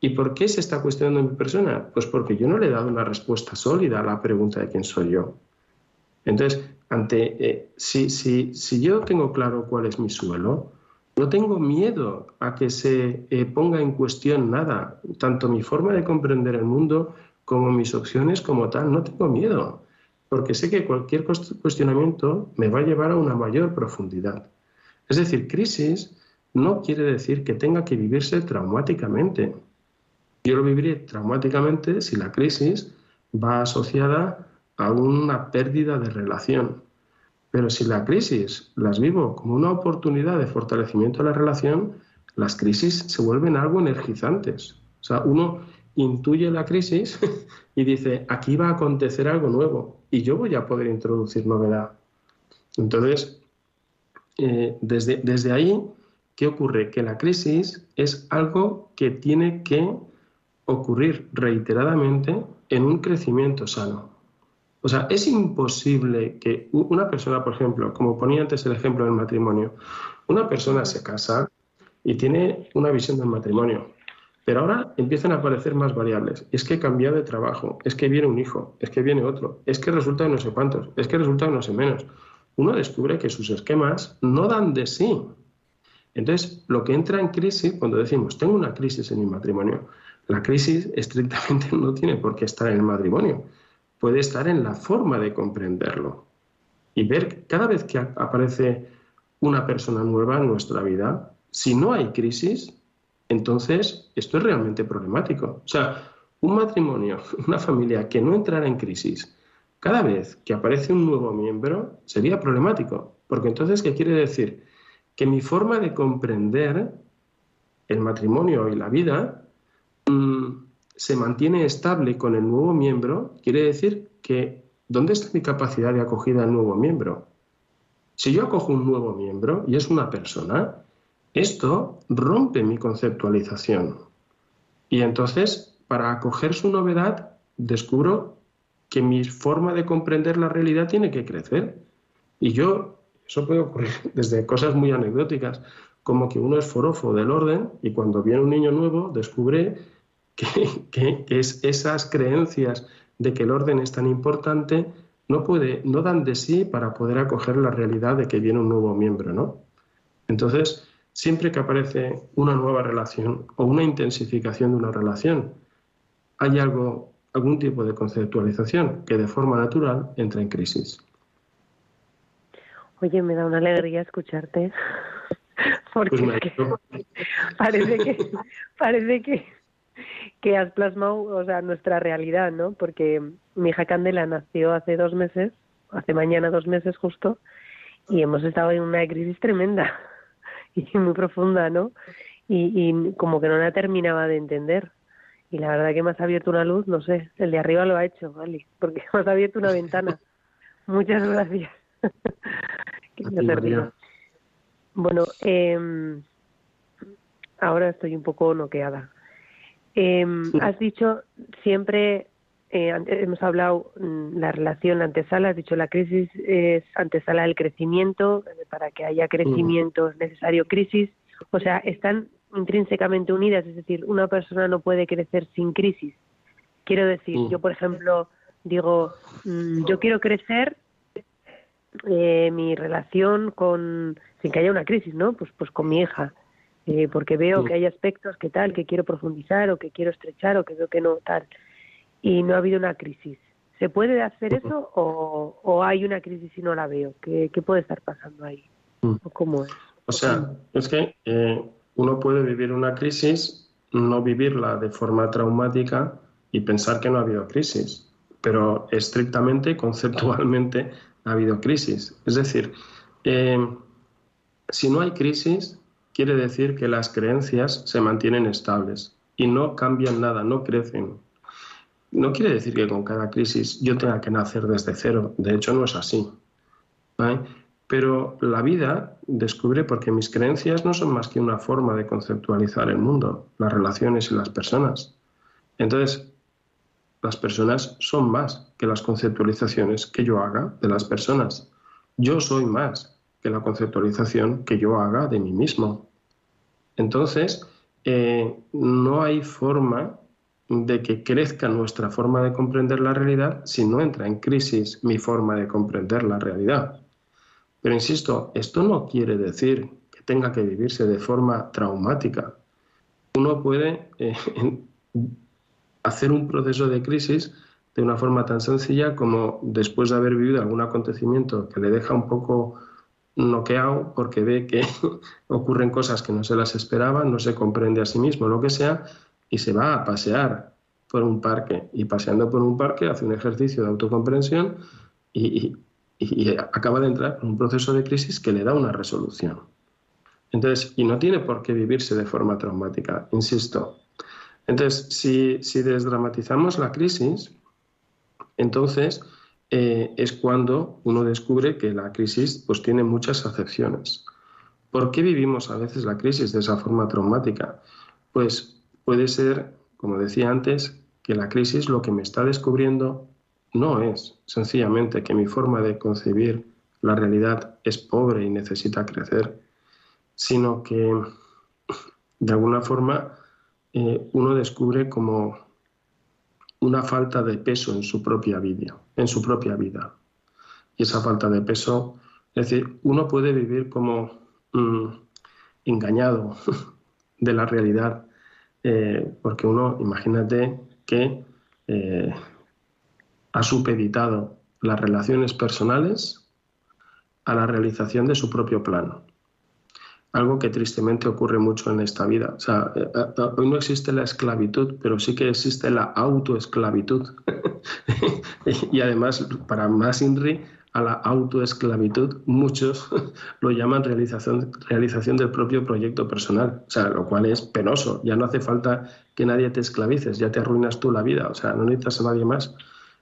¿Y por qué se está cuestionando mi persona? Pues porque yo no le he dado una respuesta sólida a la pregunta de quién soy yo. Entonces, ante, eh, si, si, yo tengo claro cuál es mi suelo, no tengo miedo a que se eh, ponga en cuestión nada, tanto mi forma de comprender el mundo como mis opciones como tal, no tengo miedo, porque sé que cualquier cuestionamiento me va a llevar a una mayor profundidad. Es decir, crisis no quiere decir que tenga que vivirse traumáticamente. Yo lo viviré traumáticamente si la crisis va asociada a una pérdida de relación. Pero si la crisis las vivo como una oportunidad de fortalecimiento de la relación, las crisis se vuelven algo energizantes. O sea, uno intuye la crisis <laughs> y dice, aquí va a acontecer algo nuevo y yo voy a poder introducir novedad. Entonces, eh, desde, desde ahí, ¿qué ocurre? Que la crisis es algo que tiene que ocurrir reiteradamente en un crecimiento sano. O sea, es imposible que una persona, por ejemplo, como ponía antes el ejemplo del matrimonio, una persona se casa y tiene una visión del matrimonio, pero ahora empiezan a aparecer más variables. Es que he cambiado de trabajo, es que viene un hijo, es que viene otro, es que resulta no sé cuántos, es que resulta no sé menos. Uno descubre que sus esquemas no dan de sí. Entonces, lo que entra en crisis, cuando decimos, tengo una crisis en mi matrimonio, la crisis estrictamente <laughs> no tiene por qué estar en el matrimonio, puede estar en la forma de comprenderlo. Y ver cada vez que aparece una persona nueva en nuestra vida, si no hay crisis, entonces esto es realmente problemático. O sea, un matrimonio, <laughs> una familia que no entrara en crisis cada vez que aparece un nuevo miembro sería problemático. Porque entonces, ¿qué quiere decir? Que mi forma de comprender el matrimonio y la vida Mm, se mantiene estable con el nuevo miembro, quiere decir que ¿dónde está mi capacidad de acogida al nuevo miembro? Si yo acojo un nuevo miembro y es una persona, esto rompe mi conceptualización. Y entonces, para acoger su novedad, descubro que mi forma de comprender la realidad tiene que crecer. Y yo, eso puede ocurrir <laughs> desde cosas muy anecdóticas, como que uno es forofo del orden y cuando viene un niño nuevo descubre <laughs> que, es esas creencias de que el orden es tan importante no, puede, no dan de sí para poder acoger la realidad de que viene un nuevo miembro, ¿no? Entonces, siempre que aparece una nueva relación o una intensificación de una relación, hay algo, algún tipo de conceptualización que de forma natural entra en crisis. Oye, me da una alegría escucharte, <laughs> porque pues <laughs> parece que parece que que has plasmado, o sea, nuestra realidad, ¿no? Porque mi hija Candela nació hace dos meses, hace mañana dos meses justo, y hemos estado en una crisis tremenda <laughs> y muy profunda, ¿no? Y, como que no la terminaba de entender. Y la verdad que me has abierto una luz, no sé, el de arriba lo ha hecho, ¿vale? Porque <laughs> me has abierto una ventana. <laughs> Muchas gracias. bueno, eh, ahora estoy un poco noqueada. Eh, has dicho siempre, eh, hemos hablado mm, la relación antesala, has dicho la crisis es antesala del crecimiento, para que haya crecimiento es necesario crisis, o sea, están intrínsecamente unidas, es decir, una persona no puede crecer sin crisis. Quiero decir, yo por ejemplo digo, mm, yo quiero crecer eh, mi relación con, sin que haya una crisis, ¿no? Pues, pues con mi hija eh, porque veo que hay aspectos que tal, que quiero profundizar o que quiero estrechar o que veo que no tal. Y no ha habido una crisis. ¿Se puede hacer eso o, o hay una crisis y no la veo? ¿Qué, qué puede estar pasando ahí? ¿O cómo es? O sea, es que eh, uno puede vivir una crisis, no vivirla de forma traumática y pensar que no ha habido crisis, pero estrictamente, conceptualmente, <laughs> ha habido crisis. Es decir, eh, si no hay crisis, quiere decir que las creencias se mantienen estables y no cambian nada, no crecen. No quiere decir que con cada crisis yo tenga que nacer desde cero, de hecho no es así. Pero la vida descubre porque mis creencias no son más que una forma de conceptualizar el mundo, las relaciones y las personas. Entonces, las personas son más que las conceptualizaciones que yo haga de las personas. Yo soy más que la conceptualización que yo haga de mí mismo. Entonces, eh, no hay forma de que crezca nuestra forma de comprender la realidad si no entra en crisis mi forma de comprender la realidad. Pero insisto, esto no quiere decir que tenga que vivirse de forma traumática. Uno puede eh, hacer un proceso de crisis de una forma tan sencilla como después de haber vivido algún acontecimiento que le deja un poco noqueado porque ve que <laughs> ocurren cosas que no se las esperaba, no se comprende a sí mismo, lo que sea, y se va a pasear por un parque. Y paseando por un parque hace un ejercicio de autocomprensión y, acaba de entrar en un proceso de crisis que le da una resolución. Entonces, y no tiene por qué vivirse de forma traumática, insisto. Entonces, si, si desdramatizamos la crisis, entonces eh, es cuando uno descubre que la crisis pues, tiene muchas acepciones. ¿Por qué vivimos a veces la crisis de esa forma traumática? Pues puede ser, como decía antes, que la crisis lo que me está descubriendo no es sencillamente que mi forma de concebir la realidad es pobre y necesita crecer, sino que de alguna forma eh, uno descubre como una falta de peso en su propia vida, en su propia vida. Y esa falta de peso, es decir, uno puede vivir como mm, engañado <laughs> de la realidad, eh, porque uno, imagínate que eh, ha supeditado las relaciones personales a la realización de su propio plano algo que tristemente ocurre mucho en esta vida. Eh, hoy no existe la esclavitud, pero sí que existe la autoesclavitud. <laughs> y además, para más INRI, a la autoesclavitud, muchos <laughs> lo llaman realización, realización del propio proyecto personal, o sea, lo cual es penoso. Ya no hace falta que nadie te esclavices, ya te arruinas tú la vida, o sea, no necesitas a nadie más.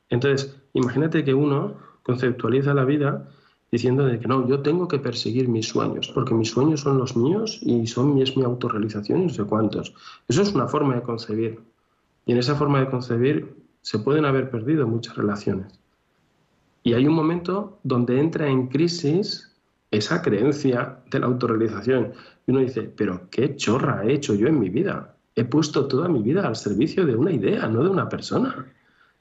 Entonces, imagínate que uno conceptualiza la vida diciendo de que no, yo tengo que perseguir mis sueños, porque mis sueños son los míos y son es mi autorrealización y no sé cuántos. Eso es una forma de concebir. Y en esa forma de concebir se pueden haber perdido muchas relaciones. Y hay un momento donde entra en crisis esa creencia de la autorrealización. Y uno dice, pero qué chorra he hecho yo en mi vida. He puesto toda mi vida al servicio de una idea, no de una persona.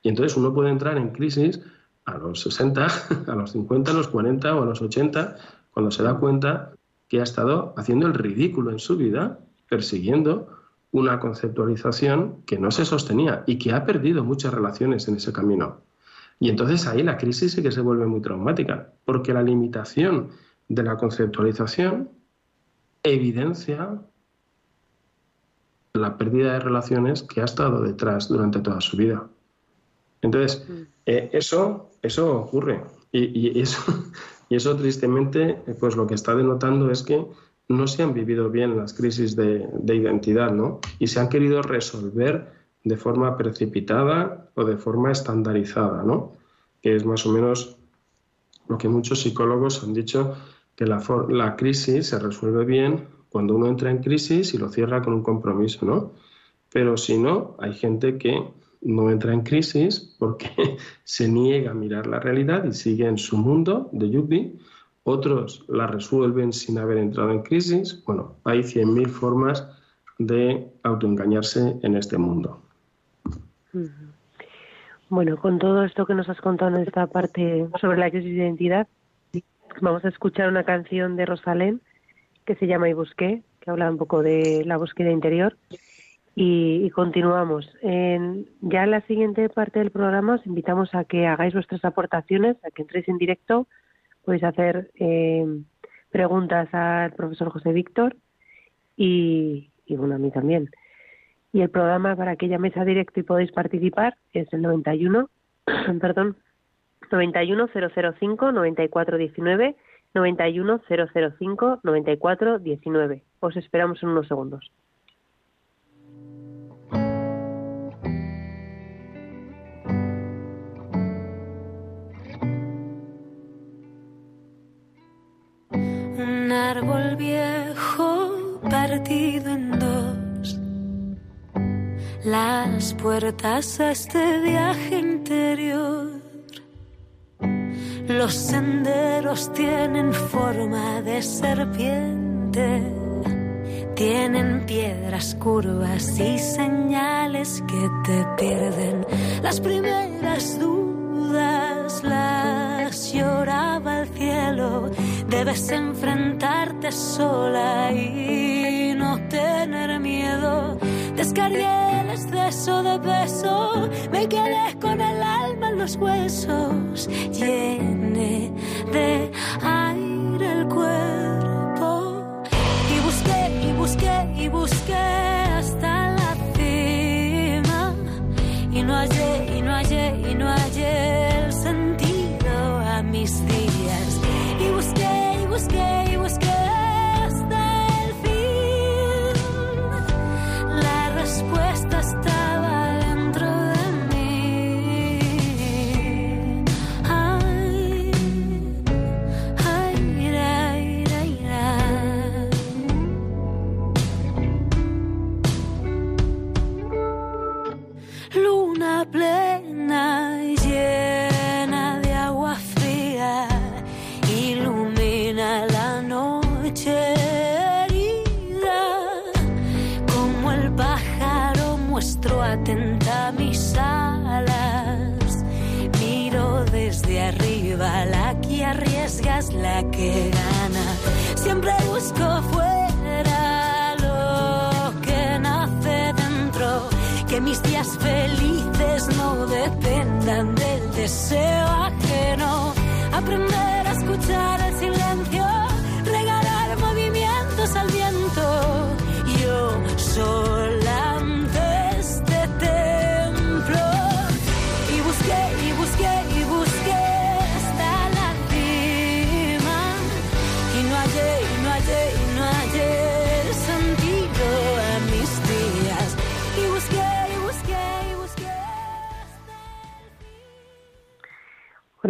Y entonces uno puede entrar en crisis a los 60, <laughs> a los 50, a los 40 o a los 80, cuando se da cuenta que ha estado haciendo el ridículo en su vida, persiguiendo una conceptualización que no se sostenía y que ha perdido muchas relaciones en ese camino. Y entonces ahí la crisis sí que se vuelve muy traumática, porque la limitación de la conceptualización evidencia la pérdida de relaciones que ha estado detrás durante toda su vida. Entonces, mm. eh, eso, eso ocurre. Y, eso, <laughs> y eso tristemente, pues lo que está denotando es que no se han vivido bien las crisis de, identidad, ¿no? Y se han querido resolver de forma precipitada o de forma estandarizada, ¿no? Que es más o menos lo que muchos psicólogos han dicho, que la, crisis se resuelve bien cuando uno entra en crisis y lo cierra con un compromiso, ¿no? Pero si no, hay gente que no entra en crisis porque <laughs> se niega a mirar la realidad y sigue en su mundo de yuppie otros la resuelven sin haber entrado en crisis. Bueno, hay 100.000 formas de autoengañarse en este mundo. Bueno, con todo esto que nos has contado en esta parte sobre la crisis de identidad, vamos a escuchar una canción de Rosalén que se llama Y Busqué, que habla un poco de la búsqueda interior. Y, continuamos. En, ya en la siguiente parte del programa os invitamos a que hagáis vuestras aportaciones, a que entréis en directo podéis hacer eh, preguntas al profesor José Víctor y, y, bueno, a mí también. Y el programa para que llaméis a directo y podéis participar es el 91, <clears throat> perdón, 91005 9419 91005 9419. Os esperamos en unos segundos. árbol viejo partido en. Las puertas a este viaje interior. Los senderos tienen forma de serpiente. Tienen piedras curvas y señales que te pierden. Las primeras dudas las lloraba el cielo Debes enfrentarte sola y no tener miedo. Descargué el exceso de peso, me quedé con el alma en los huesos, llené de aire el cuerpo. Y busqué y busqué y busqué hasta la cima. Y no hallé y no hallé y no hallé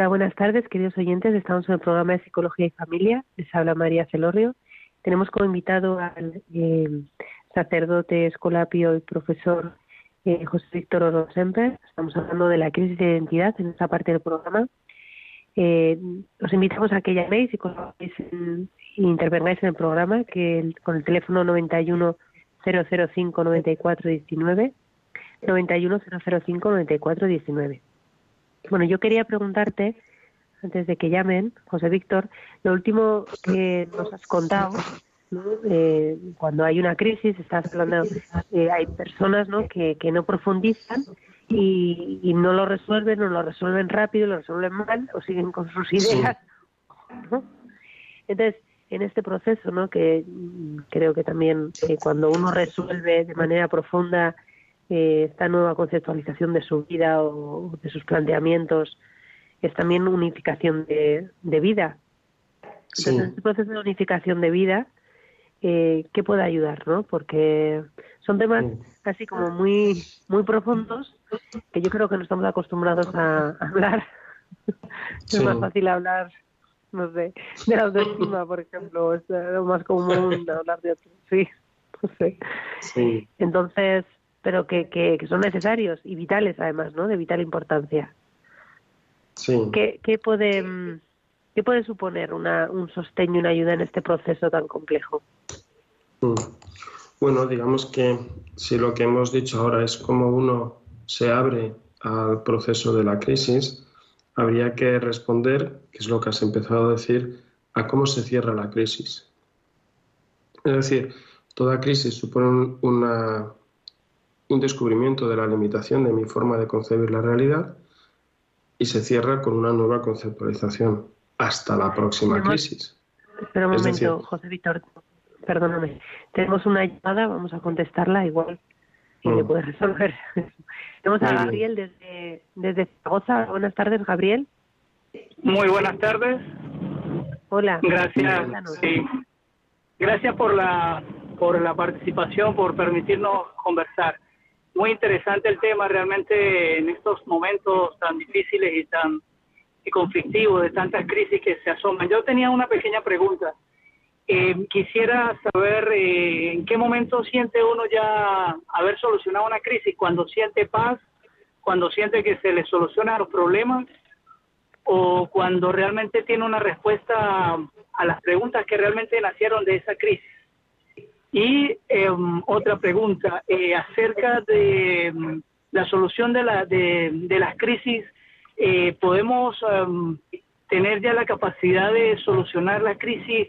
Buenas tardes, queridos oyentes. Estamos en el programa de Psicología y Familia. Les habla María Celorrio. Tenemos como invitado al eh, sacerdote, escolapio y profesor eh, José Víctor Orosemper. Estamos hablando de la crisis de identidad en esta parte del programa. Eh, os invitamos a que llaméis y, intervengáis en el programa que con el teléfono 91 005 94 19 91 005 94 19 bueno, yo quería preguntarte, antes de que llamen, José Víctor, lo último que nos has contado, eh, cuando hay una crisis, estás hablando, eh, hay personas ¿no? Que, que no profundizan y, no lo resuelven, o lo resuelven rápido, lo resuelven mal, o siguen con sus ideas. Entonces, en este proceso, ¿no? que mm, creo que también eh, cuando uno resuelve de manera profunda esta nueva conceptualización de su vida o de sus planteamientos es también unificación de, vida. Entonces, en este proceso de unificación de vida, eh, ¿qué puede ayudar? ¿no? Porque son temas así como muy, muy profundos que yo creo que no estamos acostumbrados a, hablar. <laughs> es más fácil hablar, no sé, de la autoestima, por ejemplo, es lo más común hablar de otro. Sí, <laughs> no sé. Sí. Entonces, pero que, que, son necesarios y vitales además, ¿no? De vital importancia. Sí. ¿Qué, qué puede, qué puede suponer una, un sostén y una ayuda en este proceso tan complejo? Mm. Bueno, digamos que si lo que hemos dicho ahora es cómo uno se abre al proceso de la crisis, habría que responder, que es lo que has empezado a decir, a cómo se cierra la crisis. Es decir, toda crisis supone una, un descubrimiento de la limitación de mi forma de concebir la realidad y se cierra con una nueva conceptualización hasta la próxima crisis. Espera un momento, José Víctor, perdóname. Tenemos una llamada, vamos a contestarla igual y le mm. puedes resolver. <laughs> Tenemos a Gabriel desde, desde Zaragoza. Buenas tardes, Gabriel. Muy buenas tardes. Hola. Gracias. Gracias por la por la participación, por permitirnos conversar muy interesante el tema realmente en estos momentos tan difíciles y tan conflictivos de tantas crisis que se asoman. Yo tenía una pequeña pregunta. Eh, quisiera saber eh, en qué momento siente uno ya haber solucionado una crisis, cuando siente paz, cuando siente que se le solucionan los problemas o cuando realmente tiene una respuesta a las preguntas que realmente nacieron de esa crisis. Y em, otra pregunta, eh, acerca de em, la solución de, la, de, las crisis, eh, ¿podemos em, tener ya la capacidad de solucionar la crisis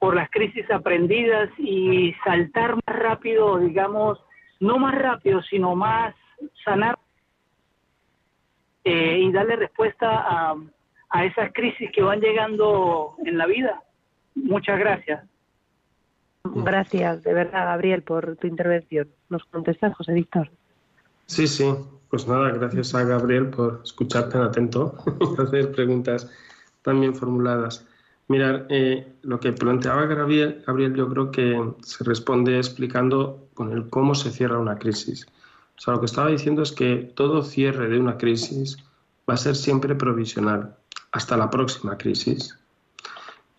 por las crisis aprendidas y saltar más rápido, digamos, no más rápido, sino más sanar eh, y darle respuesta a, a esas crisis que van llegando en la vida? Muchas gracias. Gracias, de verdad, Gabriel, por tu intervención. ¿Nos contestas, José Víctor? Sí, sí. Pues nada, gracias a Gabriel por escuchar tan atento <laughs> y hacer preguntas tan bien formuladas. Mirar, eh, lo que planteaba Gabriel, Gabriel, yo creo que se responde explicando con el cómo se cierra una crisis. O sea, lo que estaba diciendo es que todo cierre de una crisis va a ser siempre provisional hasta la próxima crisis.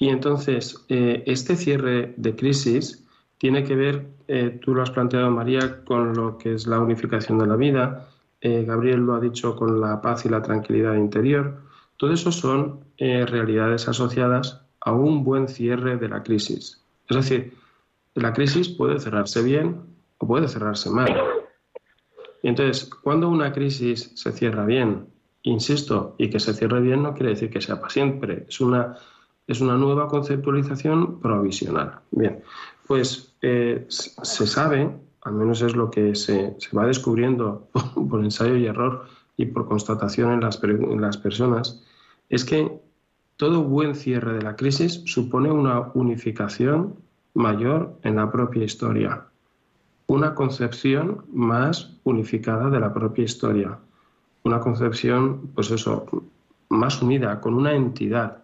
Y entonces, eh, este cierre de crisis tiene que ver, eh, tú lo has planteado, María, con lo que es la unificación de la vida. Eh, Gabriel lo ha dicho con la paz y la tranquilidad interior. Todo eso son realidades asociadas a un buen cierre de la crisis. Es decir, la crisis puede cerrarse bien o puede cerrarse mal. Y entonces, cuando una crisis se cierra bien, insisto, y que se cierre bien no quiere decir que sea para siempre, es una es una nueva conceptualización provisional. Bien, pues eh, se sabe, al menos es lo que se, va descubriendo <laughs> por, ensayo y error y por constatación en las, en las personas, es que todo buen cierre de la crisis supone una unificación mayor en la propia historia, una concepción más unificada de la propia historia, una concepción, pues eso, más unida, con una entidad,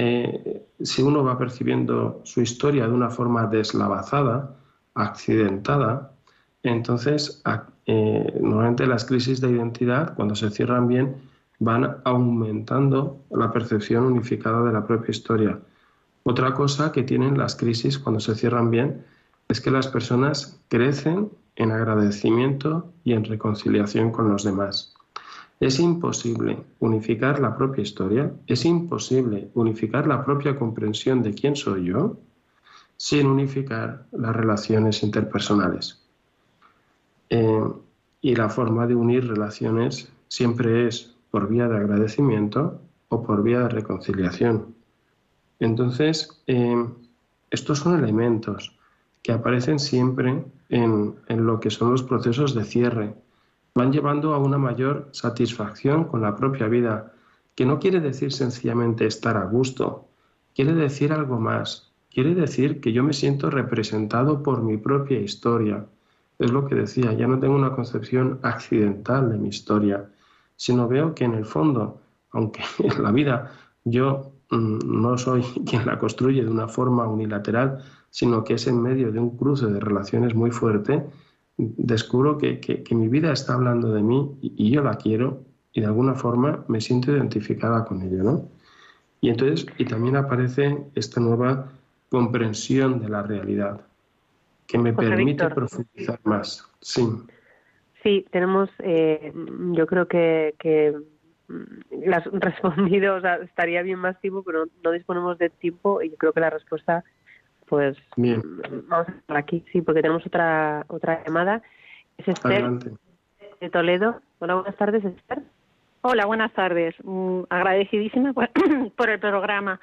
eh, si uno va percibiendo su historia de una forma deslavazada, accidentada, entonces eh, normalmente las crisis de identidad, cuando se cierran bien, van aumentando la percepción unificada de la propia historia. Otra cosa que tienen las crisis cuando se cierran bien es que las personas crecen en agradecimiento y en reconciliación con los demás. Es imposible unificar la propia historia, es imposible unificar la propia comprensión de quién soy yo sin unificar las relaciones interpersonales. Eh, y la forma de unir relaciones siempre es por vía de agradecimiento o por vía de reconciliación. Entonces, eh, estos son elementos que aparecen siempre en, en lo que son los procesos de cierre. Van llevando a una mayor satisfacción con la propia vida, que no quiere decir sencillamente estar a gusto, quiere decir algo más, quiere decir que yo me siento representado por mi propia historia. Es lo que decía, ya no tengo una concepción accidental de mi historia, sino veo que en el fondo, aunque <laughs> en la vida yo mm, no soy <laughs> quien la construye de una forma unilateral, sino que es en medio de un cruce de relaciones muy fuerte, descubro que, mi vida está hablando de mí y, yo la quiero y de alguna forma me siento identificada con ello, ¿no? Y entonces, y también aparece esta nueva comprensión de la realidad que me permite profundizar más. Sí. Sí, tenemos, eh, yo creo que, que mm, las <laughs> respondido, o sea, estaría bien más tiempo, pero no disponemos de tiempo y yo creo que la respuesta, pues, bien. Mm, vamos a estar aquí, sí, porque tenemos otra otra llamada. Es Esther de Toledo. Hola, buenas tardes, Esther. Hola, buenas tardes. Mm, agradecidísima <clears throat> por el programa.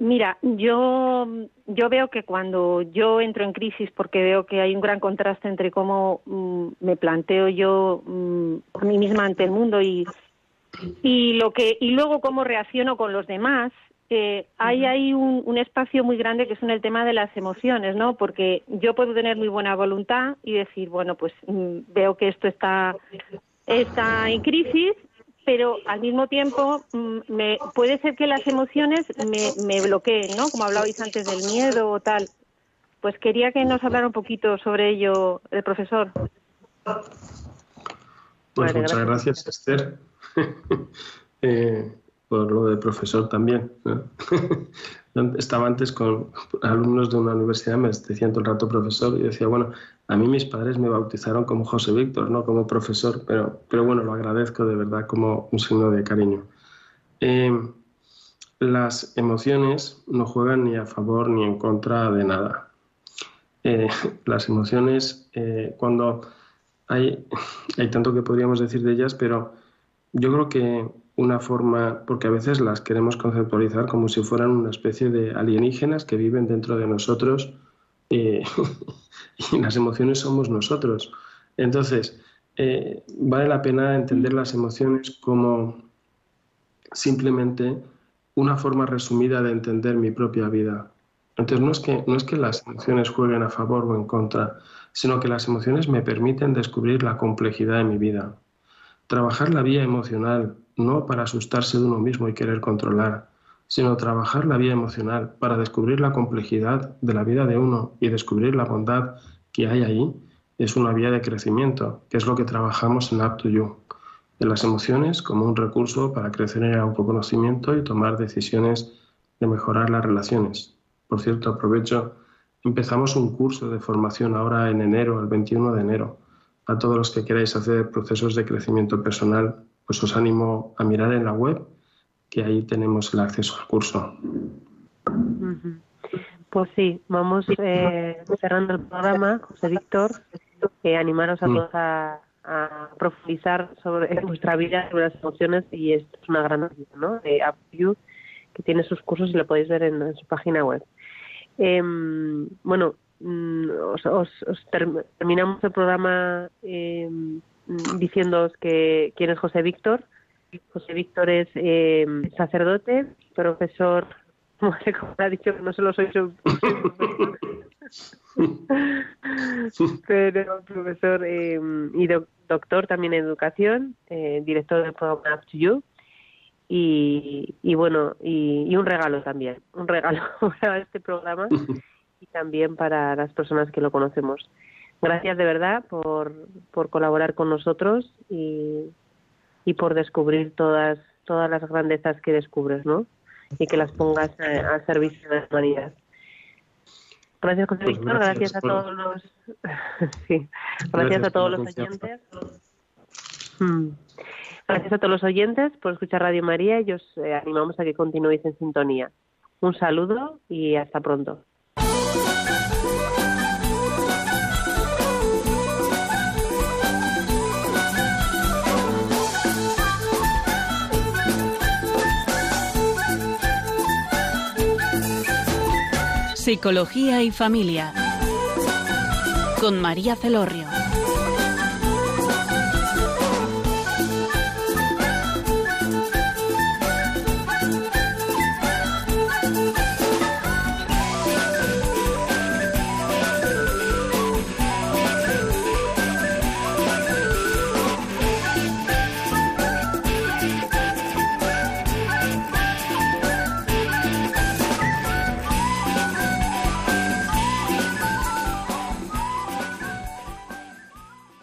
Mira, yo, yo veo que cuando yo entro en crisis, porque veo que hay un gran contraste entre cómo mm, me planteo yo mm, a mí misma ante el mundo y, y lo que y luego cómo reacciono con los demás, eh, hay ahí un, un, espacio muy grande que es en el tema de las emociones, ¿no? Porque yo puedo tener muy buena voluntad y decir, bueno, pues mm, veo que esto está está en crisis pero al mismo tiempo mm, me, puede ser que las emociones me, me bloqueen, ¿no? Como hablabais antes del miedo o tal. Pues quería que nos hablara un poquito sobre ello el profesor. Pues muchas gracias, Esther, <laughs> eh, por lo de profesor también. <laughs> Estaba antes con alumnos de una universidad, me decían todo el rato profesor, y decía, bueno, a mí mis padres me bautizaron como José Víctor, no como profesor, pero, pero bueno, lo agradezco de verdad como un signo de cariño. Em, las emociones no juegan ni a favor ni en contra de nada. Eh, <laughs> las emociones, eh, cuando hay, <laughs> hay tanto que podríamos decir de ellas, pero yo creo que una forma, porque a veces las queremos conceptualizar como si fueran una especie de alienígenas que viven dentro de nosotros eh, <laughs> y las emociones somos nosotros. Entonces, eh, vale la pena entender las emociones como simplemente una forma resumida de entender mi propia vida. Entonces, no es, que, no es que las emociones jueguen a favor o en contra, sino que las emociones me permiten descubrir la complejidad de mi vida. Trabajar la vía emocional, no para asustarse de uno mismo y querer controlar, sino trabajar la vía emocional para descubrir la complejidad de la vida de uno y descubrir la bondad que hay ahí, es una vía de crecimiento, que es lo que trabajamos en Up to You, de las emociones como un recurso para crecer en el autoconocimiento y tomar decisiones de mejorar las relaciones. Por cierto, aprovecho, empezamos un curso de formación ahora en enero, el 21 de enero. A todos los que queráis hacer procesos de crecimiento personal, pues os animo a mirar en la web que ahí tenemos el acceso al curso. Pues sí, vamos eh, cerrando el programa, José Víctor, eh, animaros a mm. todos a, profundizar sobre <laughs> nuestra vida, sobre las emociones, y esto es una gran ayuda, ¿no? De UpView, que tiene sus cursos y lo podéis ver en, su página web. Em, bueno, mm, os, terminamos el programa eh, diciéndoos que quién es José Víctor, José Víctor es eh, sacerdote, profesor, <laughs> como ha dicho no solo soy su <laughs> pero profesor eh, y doctor también en educación, eh, director del programa Up to You. Y, y bueno, y, y, un regalo también, un regalo <laughs> para este programa y también para las personas que lo conocemos. Gracias de verdad por, por colaborar con nosotros y, y por descubrir todas todas las grandezas que descubres, ¿no? Y que las pongas eh, al servicio de la humanidad. Gracias, José pues Víctor. Gracias, a todos los. <laughs> sí. Gracias, a todos los oyentes. Mm. Gracias a todos los oyentes por escuchar Radio María y os eh, animamos a que continuéis en sintonía. Un saludo y hasta pronto. Psicología y Familia con María Celorrio.